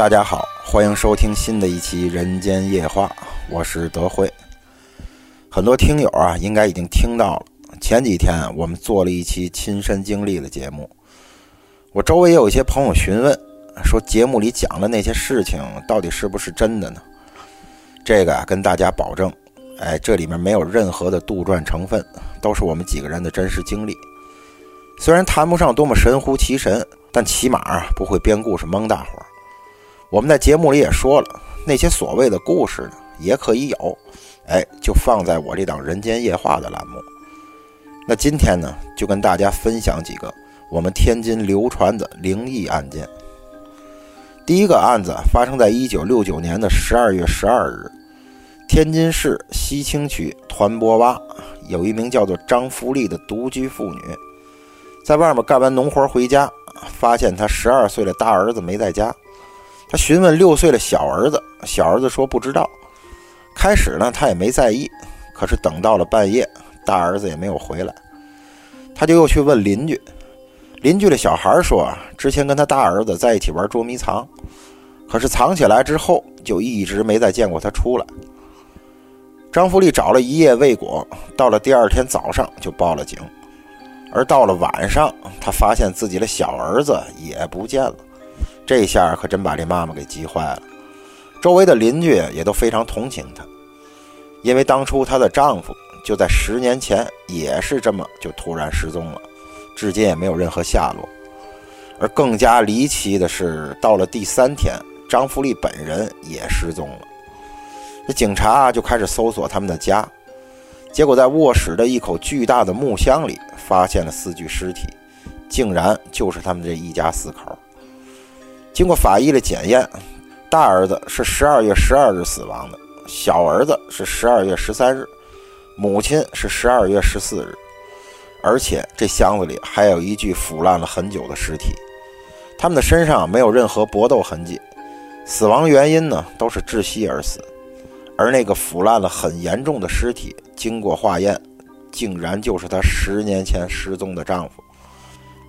大家好，欢迎收听新的一期《人间夜话》，我是德惠。很多听友啊，应该已经听到了。前几天我们做了一期亲身经历的节目，我周围也有一些朋友询问，说节目里讲的那些事情到底是不是真的呢？这个啊，跟大家保证，哎，这里面没有任何的杜撰成分，都是我们几个人的真实经历。虽然谈不上多么神乎其神，但起码啊不会编故事蒙大伙儿。我们在节目里也说了，那些所谓的故事呢，也可以有，哎，就放在我这档《人间夜话》的栏目。那今天呢，就跟大家分享几个我们天津流传的灵异案件。第一个案子发生在一九六九年的十二月十二日，天津市西青区团泊洼有一名叫做张福利的独居妇女，在外面干完农活回家，发现她十二岁的大儿子没在家。他询问六岁的小儿子，小儿子说不知道。开始呢，他也没在意，可是等到了半夜。大儿子也没有回来，他就又去问邻居。邻居的小孩说，之前跟他大儿子在一起玩捉迷藏，可是藏起来之后就一直没再见过他出来。张福利找了一夜未果，到了第二天早上就报了警。而到了晚上，他发现自己的小儿子也不见了，这下可真把这妈妈给急坏了。周围的邻居也都非常同情她，因为当初她的丈夫。就在十年前，也是这么就突然失踪了，至今也没有任何下落。而更加离奇的是，到了第三天，张福利本人也失踪了。这警察就开始搜索他们的家，结果在卧室的一口巨大的木箱里发现了四具尸体，竟然就是他们这一家四口。经过法医的检验，大儿子是十二月十二日死亡的，小儿子是十二月十三日。母亲是十二月十四日，而且这箱子里还有一具腐烂了很久的尸体，他们的身上没有任何搏斗痕迹，死亡原因呢都是窒息而死，而那个腐烂了很严重的尸体，经过化验，竟然就是她十年前失踪的丈夫。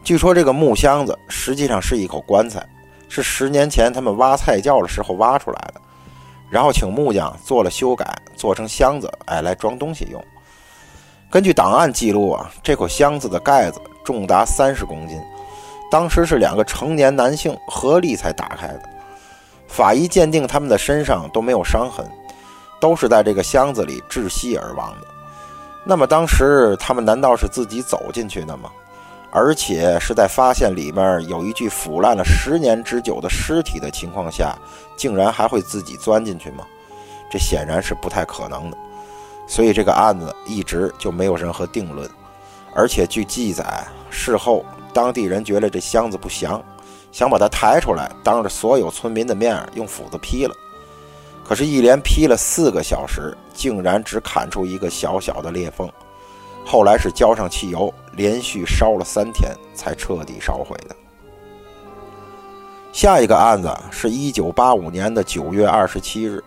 据说这个木箱子实际上是一口棺材，是十年前他们挖菜窖的时候挖出来的。然后请木匠做了修改，做成箱子，哎，来装东西用。根据档案记录啊，这口箱子的盖子重达三十公斤，当时是两个成年男性合力才打开的。法医鉴定他们的身上都没有伤痕，都是在这个箱子里窒息而亡的。那么当时他们难道是自己走进去的吗？而且是在发现里面有一具腐烂了十年之久的尸体的情况下，竟然还会自己钻进去吗？这显然是不太可能的。所以这个案子一直就没有任何定论。而且据记载，事后当地人觉得这箱子不祥，想把它抬出来，当着所有村民的面用斧子劈了。可是，一连劈了四个小时，竟然只砍出一个小小的裂缝。后来是浇上汽油，连续烧了三天，才彻底烧毁的。下一个案子是一九八五年的九月二十七日，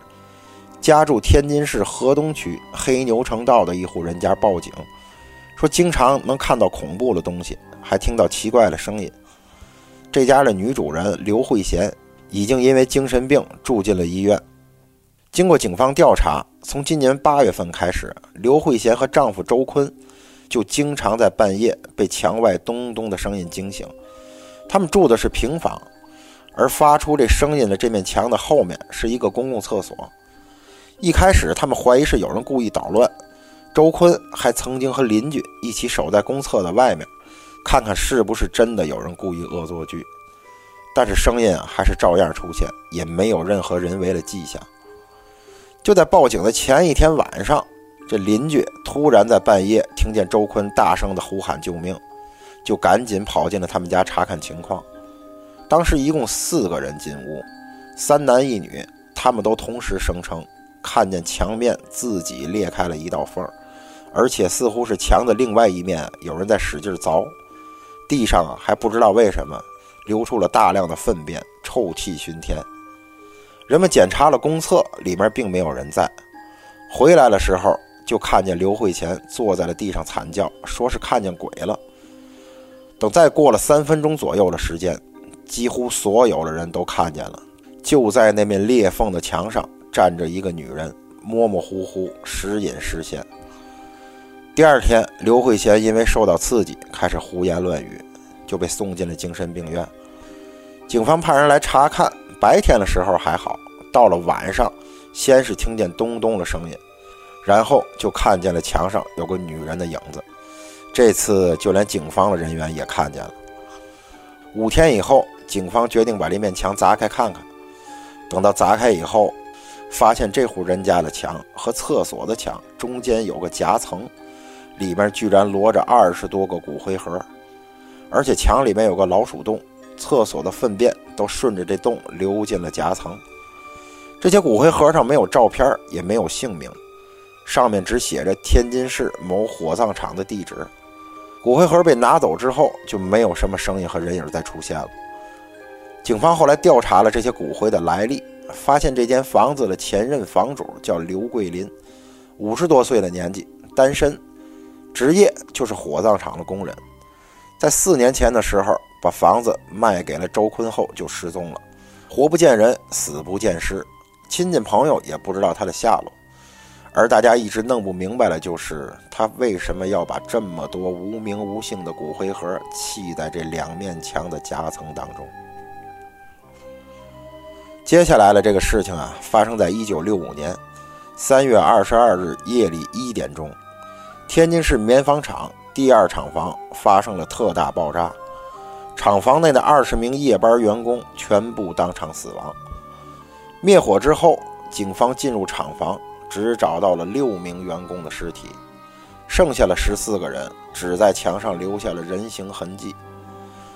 家住天津市河东区黑牛城道的一户人家报警，说经常能看到恐怖的东西，还听到奇怪的声音。这家的女主人刘慧贤已经因为精神病住进了医院。经过警方调查，从今年八月份开始，刘慧贤和丈夫周坤就经常在半夜被墙外咚咚的声音惊醒。他们住的是平房，而发出这声音的这面墙的后面是一个公共厕所。一开始，他们怀疑是有人故意捣乱。周坤还曾经和邻居一起守在公厕的外面，看看是不是真的有人故意恶作剧。但是声音还是照样出现，也没有任何人为的迹象。就在报警的前一天晚上，这邻居突然在半夜听见周坤大声的呼喊救命，就赶紧跑进了他们家查看情况。当时一共四个人进屋，三男一女，他们都同时声称看见墙面自己裂开了一道缝，而且似乎是墙的另外一面有人在使劲凿，地上还不知道为什么流出了大量的粪便，臭气熏天。人们检查了公厕，里面并没有人在。回来的时候，就看见刘慧贤坐在了地上惨叫，说是看见鬼了。等再过了三分钟左右的时间，几乎所有的人都看见了，就在那面裂缝的墙上站着一个女人，模模糊糊，时隐时现。第二天，刘慧贤因为受到刺激，开始胡言乱语，就被送进了精神病院。警方派人来查看，白天的时候还好，到了晚上，先是听见咚咚的声音，然后就看见了墙上有个女人的影子。这次就连警方的人员也看见了。五天以后，警方决定把这面墙砸开看看。等到砸开以后，发现这户人家的墙和厕所的墙中间有个夹层。里面居然摞着二十多个骨灰盒，而且墙里面有个老鼠洞，厕所的粪便都顺着这洞流进了夹层。这些骨灰盒上没有照片，也没有姓名，上面只写着天津市某火葬场的地址。骨灰盒被拿走之后，就没有什么声音和人影再出现了。警方后来调查了这些骨灰的来历，发现这间房子的前任房主叫刘桂林，五十多岁的年纪，单身。职业就是火葬场的工人，在四年前的时候把房子卖给了周坤后就失踪了，活不见人，死不见尸，亲戚朋友也不知道他的下落。而大家一直弄不明白的就是他为什么要把这么多无名无姓的骨灰盒砌在这两面墙的夹层当中。接下来的这个事情啊，发生在一九六五年三月二十二日夜里一点钟。天津市棉纺厂第二厂房发生了特大爆炸，厂房内的二十名夜班员工全部当场死亡。灭火之后，警方进入厂房，只找到了六名员工的尸体，剩下了十四个人，只在墙上留下了人形痕迹。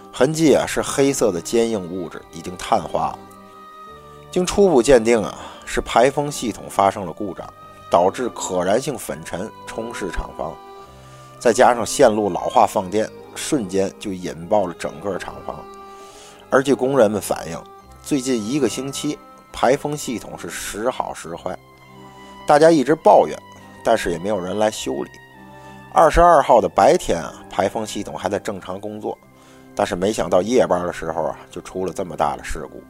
痕迹啊，是黑色的坚硬物质，已经碳化了。经初步鉴定啊，是排风系统发生了故障。导致可燃性粉尘充斥厂房，再加上线路老化放电，瞬间就引爆了整个厂房。而据工人们反映，最近一个星期排风系统是时好时坏，大家一直抱怨，但是也没有人来修理。二十二号的白天啊，排风系统还在正常工作，但是没想到夜班的时候啊，就出了这么大的事故。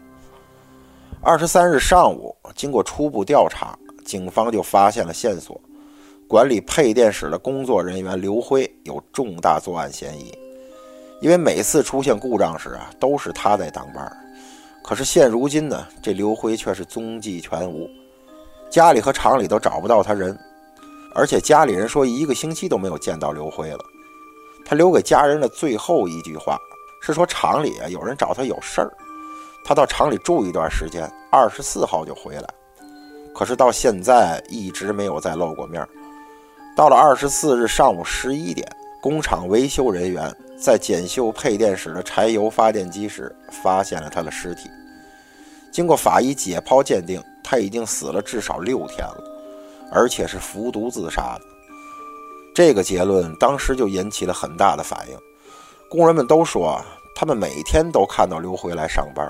二十三日上午，经过初步调查。警方就发现了线索，管理配电室的工作人员刘辉有重大作案嫌疑，因为每次出现故障时啊，都是他在当班。可是现如今呢，这刘辉却是踪迹全无，家里和厂里都找不到他人，而且家里人说一个星期都没有见到刘辉了。他留给家人的最后一句话是说厂里啊有人找他有事儿，他到厂里住一段时间，二十四号就回来。可是到现在一直没有再露过面。到了二十四日上午十一点，工厂维修人员在检修配电室的柴油发电机时，发现了他的尸体。经过法医解剖鉴定，他已经死了至少六天了，而且是服毒自杀的。这个结论当时就引起了很大的反应。工人们都说，他们每天都看到刘辉来上班。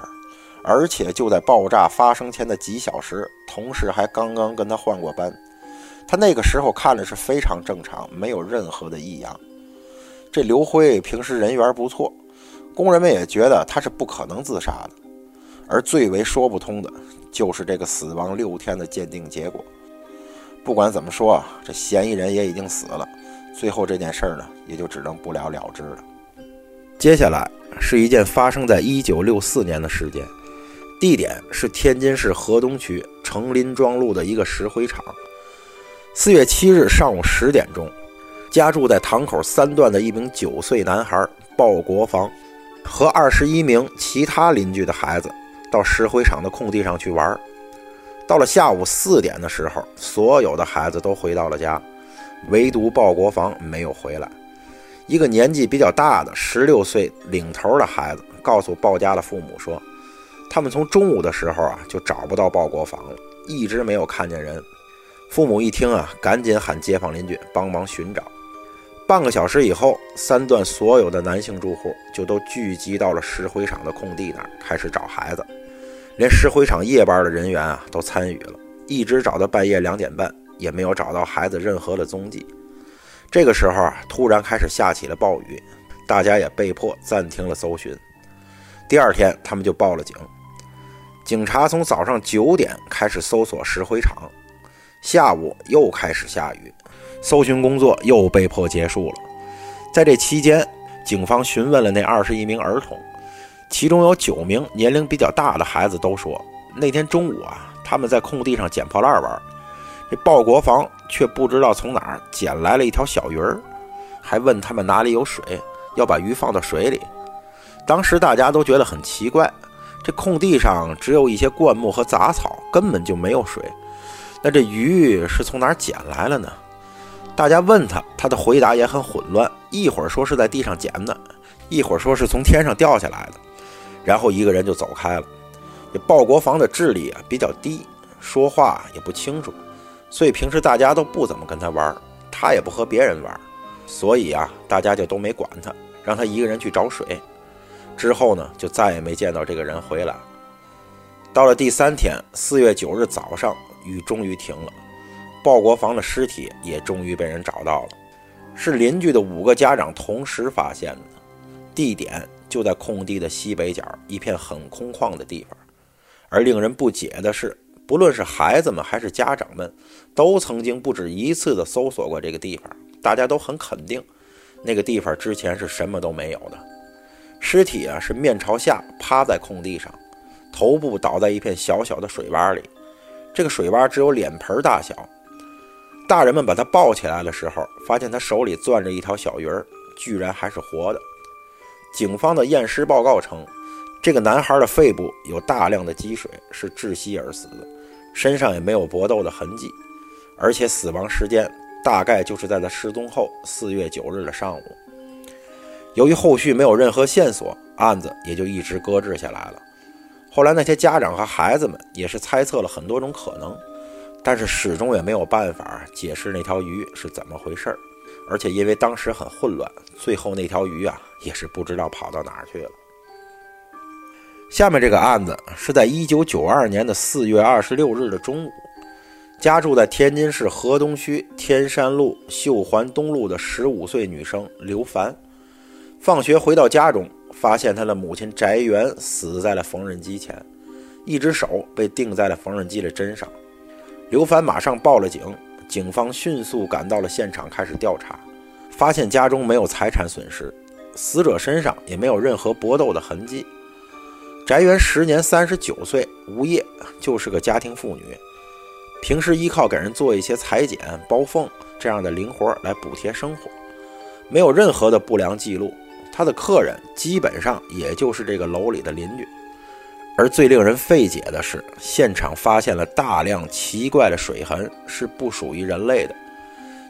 而且就在爆炸发生前的几小时，同事还刚刚跟他换过班。他那个时候看着是非常正常，没有任何的异样。这刘辉平时人缘不错，工人们也觉得他是不可能自杀的。而最为说不通的就是这个死亡六天的鉴定结果。不管怎么说啊，这嫌疑人也已经死了，最后这件事儿呢，也就只能不了了之了。接下来是一件发生在一九六四年的事件。地点是天津市河东区成林庄路的一个石灰厂。四月七日上午十点钟，家住在堂口三段的一名九岁男孩鲍国防，和二十一名其他邻居的孩子到石灰厂的空地上去玩。到了下午四点的时候，所有的孩子都回到了家，唯独鲍国防没有回来。一个年纪比较大的十六岁领头的孩子告诉鲍家的父母说。他们从中午的时候啊就找不到报国防了，一直没有看见人。父母一听啊，赶紧喊街坊邻居帮忙寻找。半个小时以后，三段所有的男性住户就都聚集到了石灰厂的空地那儿，开始找孩子。连石灰厂夜班的人员啊都参与了，一直找到半夜两点半，也没有找到孩子任何的踪迹。这个时候啊，突然开始下起了暴雨，大家也被迫暂停了搜寻。第二天，他们就报了警。警察从早上九点开始搜索石灰厂，下午又开始下雨，搜寻工作又被迫结束了。在这期间，警方询问了那二十一名儿童，其中有九名年龄比较大的孩子都说，那天中午啊，他们在空地上捡破烂玩，这鲍国防却不知道从哪儿捡来了一条小鱼儿，还问他们哪里有水，要把鱼放到水里。当时大家都觉得很奇怪，这空地上只有一些灌木和杂草，根本就没有水，那这鱼是从哪儿捡来了呢？大家问他，他的回答也很混乱，一会儿说是在地上捡的，一会儿说是从天上掉下来的，然后一个人就走开了。这鲍国防的智力啊比较低，说话也不清楚，所以平时大家都不怎么跟他玩，他也不和别人玩，所以啊，大家就都没管他，让他一个人去找水。之后呢，就再也没见到这个人回来。到了第三天，四月九日早上，雨终于停了。鲍国防的尸体也终于被人找到了，是邻居的五个家长同时发现的，地点就在空地的西北角一片很空旷的地方。而令人不解的是，不论是孩子们还是家长们，都曾经不止一次的搜索过这个地方，大家都很肯定，那个地方之前是什么都没有的。尸体啊是面朝下趴在空地上，头部倒在一片小小的水洼里，这个水洼只有脸盆大小。大人们把他抱起来的时候，发现他手里攥着一条小鱼儿，居然还是活的。警方的验尸报告称，这个男孩的肺部有大量的积水，是窒息而死的，身上也没有搏斗的痕迹，而且死亡时间大概就是在他失踪后四月九日的上午。由于后续没有任何线索，案子也就一直搁置下来了。后来那些家长和孩子们也是猜测了很多种可能。但是始终也没有办法解释那条鱼是怎么回事儿，而且因为当时很混乱，最后那条鱼啊也是不知道跑到哪儿去了。下面这个案子是在一九九二年的四月二十六日的中午，家住在天津市河东区天山路秀环东路的十五岁女生刘凡，放学回到家中，发现他的母亲翟元死在了缝纫机前，一只手被钉在了缝纫机的针上。刘凡马上报了警，警方迅速赶到了现场，开始调查，发现家中没有财产损失，死者身上也没有任何搏斗的痕迹。翟元时年三十九岁，无业，就是个家庭妇女，平时依靠给人做一些裁剪、包缝这样的零活来补贴生活，没有任何的不良记录。他的客人基本上也就是这个楼里的邻居。而最令人费解的是，现场发现了大量奇怪的水痕，是不属于人类的。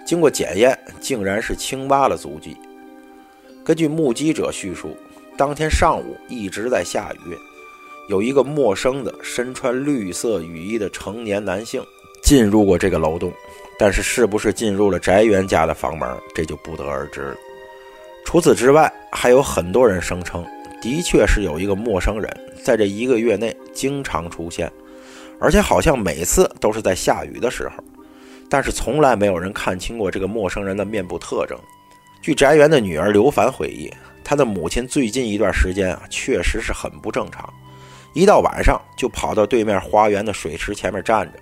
经过检验，竟然是青蛙的足迹。根据目击者叙述，当天上午一直在下雨，有一个陌生的身穿绿色雨衣的成年男性进入过这个楼栋，但是是不是进入了翟元家的房门，这就不得而知了。除此之外，还有很多人声称。的确是有一个陌生人在这一个月内经常出现，而且好像每次都是在下雨的时候，但是从来没有人看清过这个陌生人的面部特征。据翟园的女儿刘凡回忆，她的母亲最近一段时间啊，确实是很不正常，一到晚上就跑到对面花园的水池前面站着。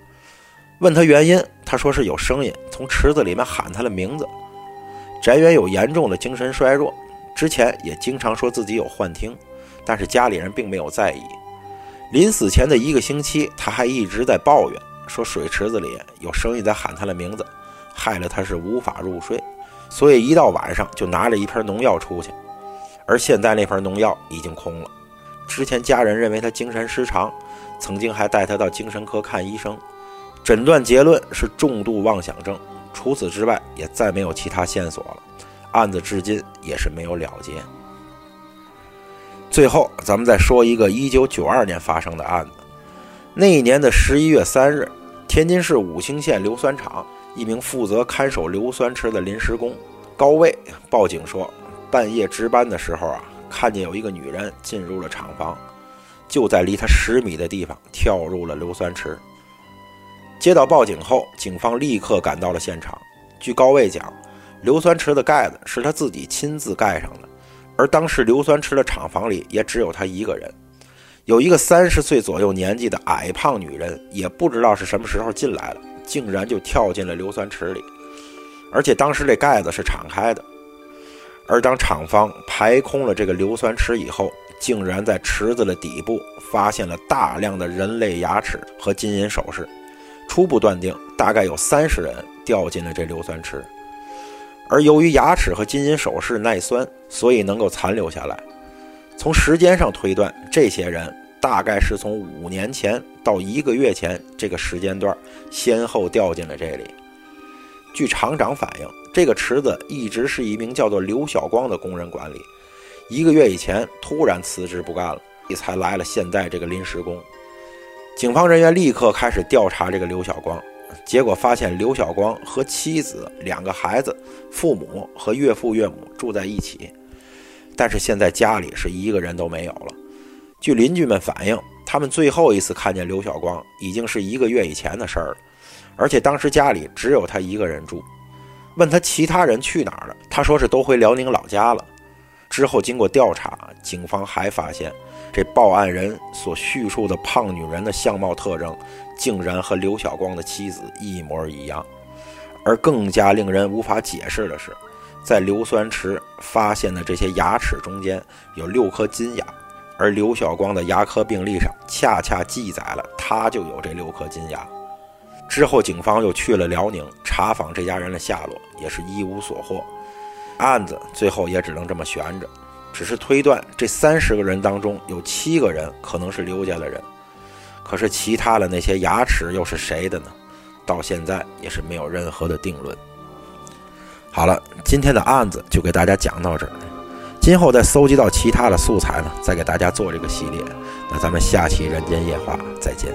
问他原因，他说是有声音从池子里面喊他的名字。翟元有严重的精神衰弱。之前也经常说自己有幻听，但是家里人并没有在意。临死前的一个星期，他还一直在抱怨，说水池子里有声音在喊他的名字，害了他是无法入睡，所以一到晚上就拿着一瓶农药出去。而现在那瓶农药已经空了。之前家人认为他精神失常，曾经还带他到精神科看医生，诊断结论是重度妄想症。除此之外，也再没有其他线索了。案子至今也是没有了结。最后，咱们再说一个1992年发生的案子。那一年的11月3日，天津市武清县硫酸厂一名负责看守硫酸池的临时工高卫报警说，半夜值班的时候啊，看见有一个女人进入了厂房，就在离他十米的地方跳入了硫酸池。接到报警后，警方立刻赶到了现场。据高卫讲。硫酸池的盖子是他自己亲自盖上的，而当时硫酸池的厂房里也只有他一个人。有一个三十岁左右年纪的矮胖女人，也不知道是什么时候进来了，竟然就跳进了硫酸池里，而且当时这盖子是敞开的。而当厂方排空了这个硫酸池以后，竟然在池子的底部发现了大量的人类牙齿和金银首饰，初步断定大概有三十人掉进了这硫酸池。而由于牙齿和金银首饰耐酸，所以能够残留下来。从时间上推断，这些人大概是从五年前到一个月前这个时间段先后掉进了这里。据厂长反映，这个池子一直是一名叫做刘晓光的工人管理。一个月以前突然辞职不干了，才来了现在这个临时工。警方人员立刻开始调查这个刘晓光，结果发现刘晓光和妻子、两个孩子、父母和岳父岳母住在一起，但是现在家里是一个人都没有了。据邻居们反映，他们最后一次看见刘晓光已经是一个月以前的事儿了。而且当时家里只有他一个人住，问他其他人去哪儿了，他说是都回辽宁老家了。之后经过调查，警方还发现，这报案人所叙述的胖女人的相貌特征，竟然和刘晓光的妻子一模一样。而更加令人无法解释的是，在硫酸池发现的这些牙齿中间有六颗金牙，而刘晓光的牙科病历上恰恰记载了他就有这六颗金牙。之后，警方又去了辽宁查访这家人的下落，也是一无所获。案子最后也只能这么悬着，只是推断这三十个人当中有七个人可能是刘家的人。可是其他的那些牙齿又是谁的呢？到现在也是没有任何的定论。好了，今天的案子就给大家讲到这儿。今后再搜集到其他的素材呢，再给大家做这个系列。那咱们下期《人间夜话》再见。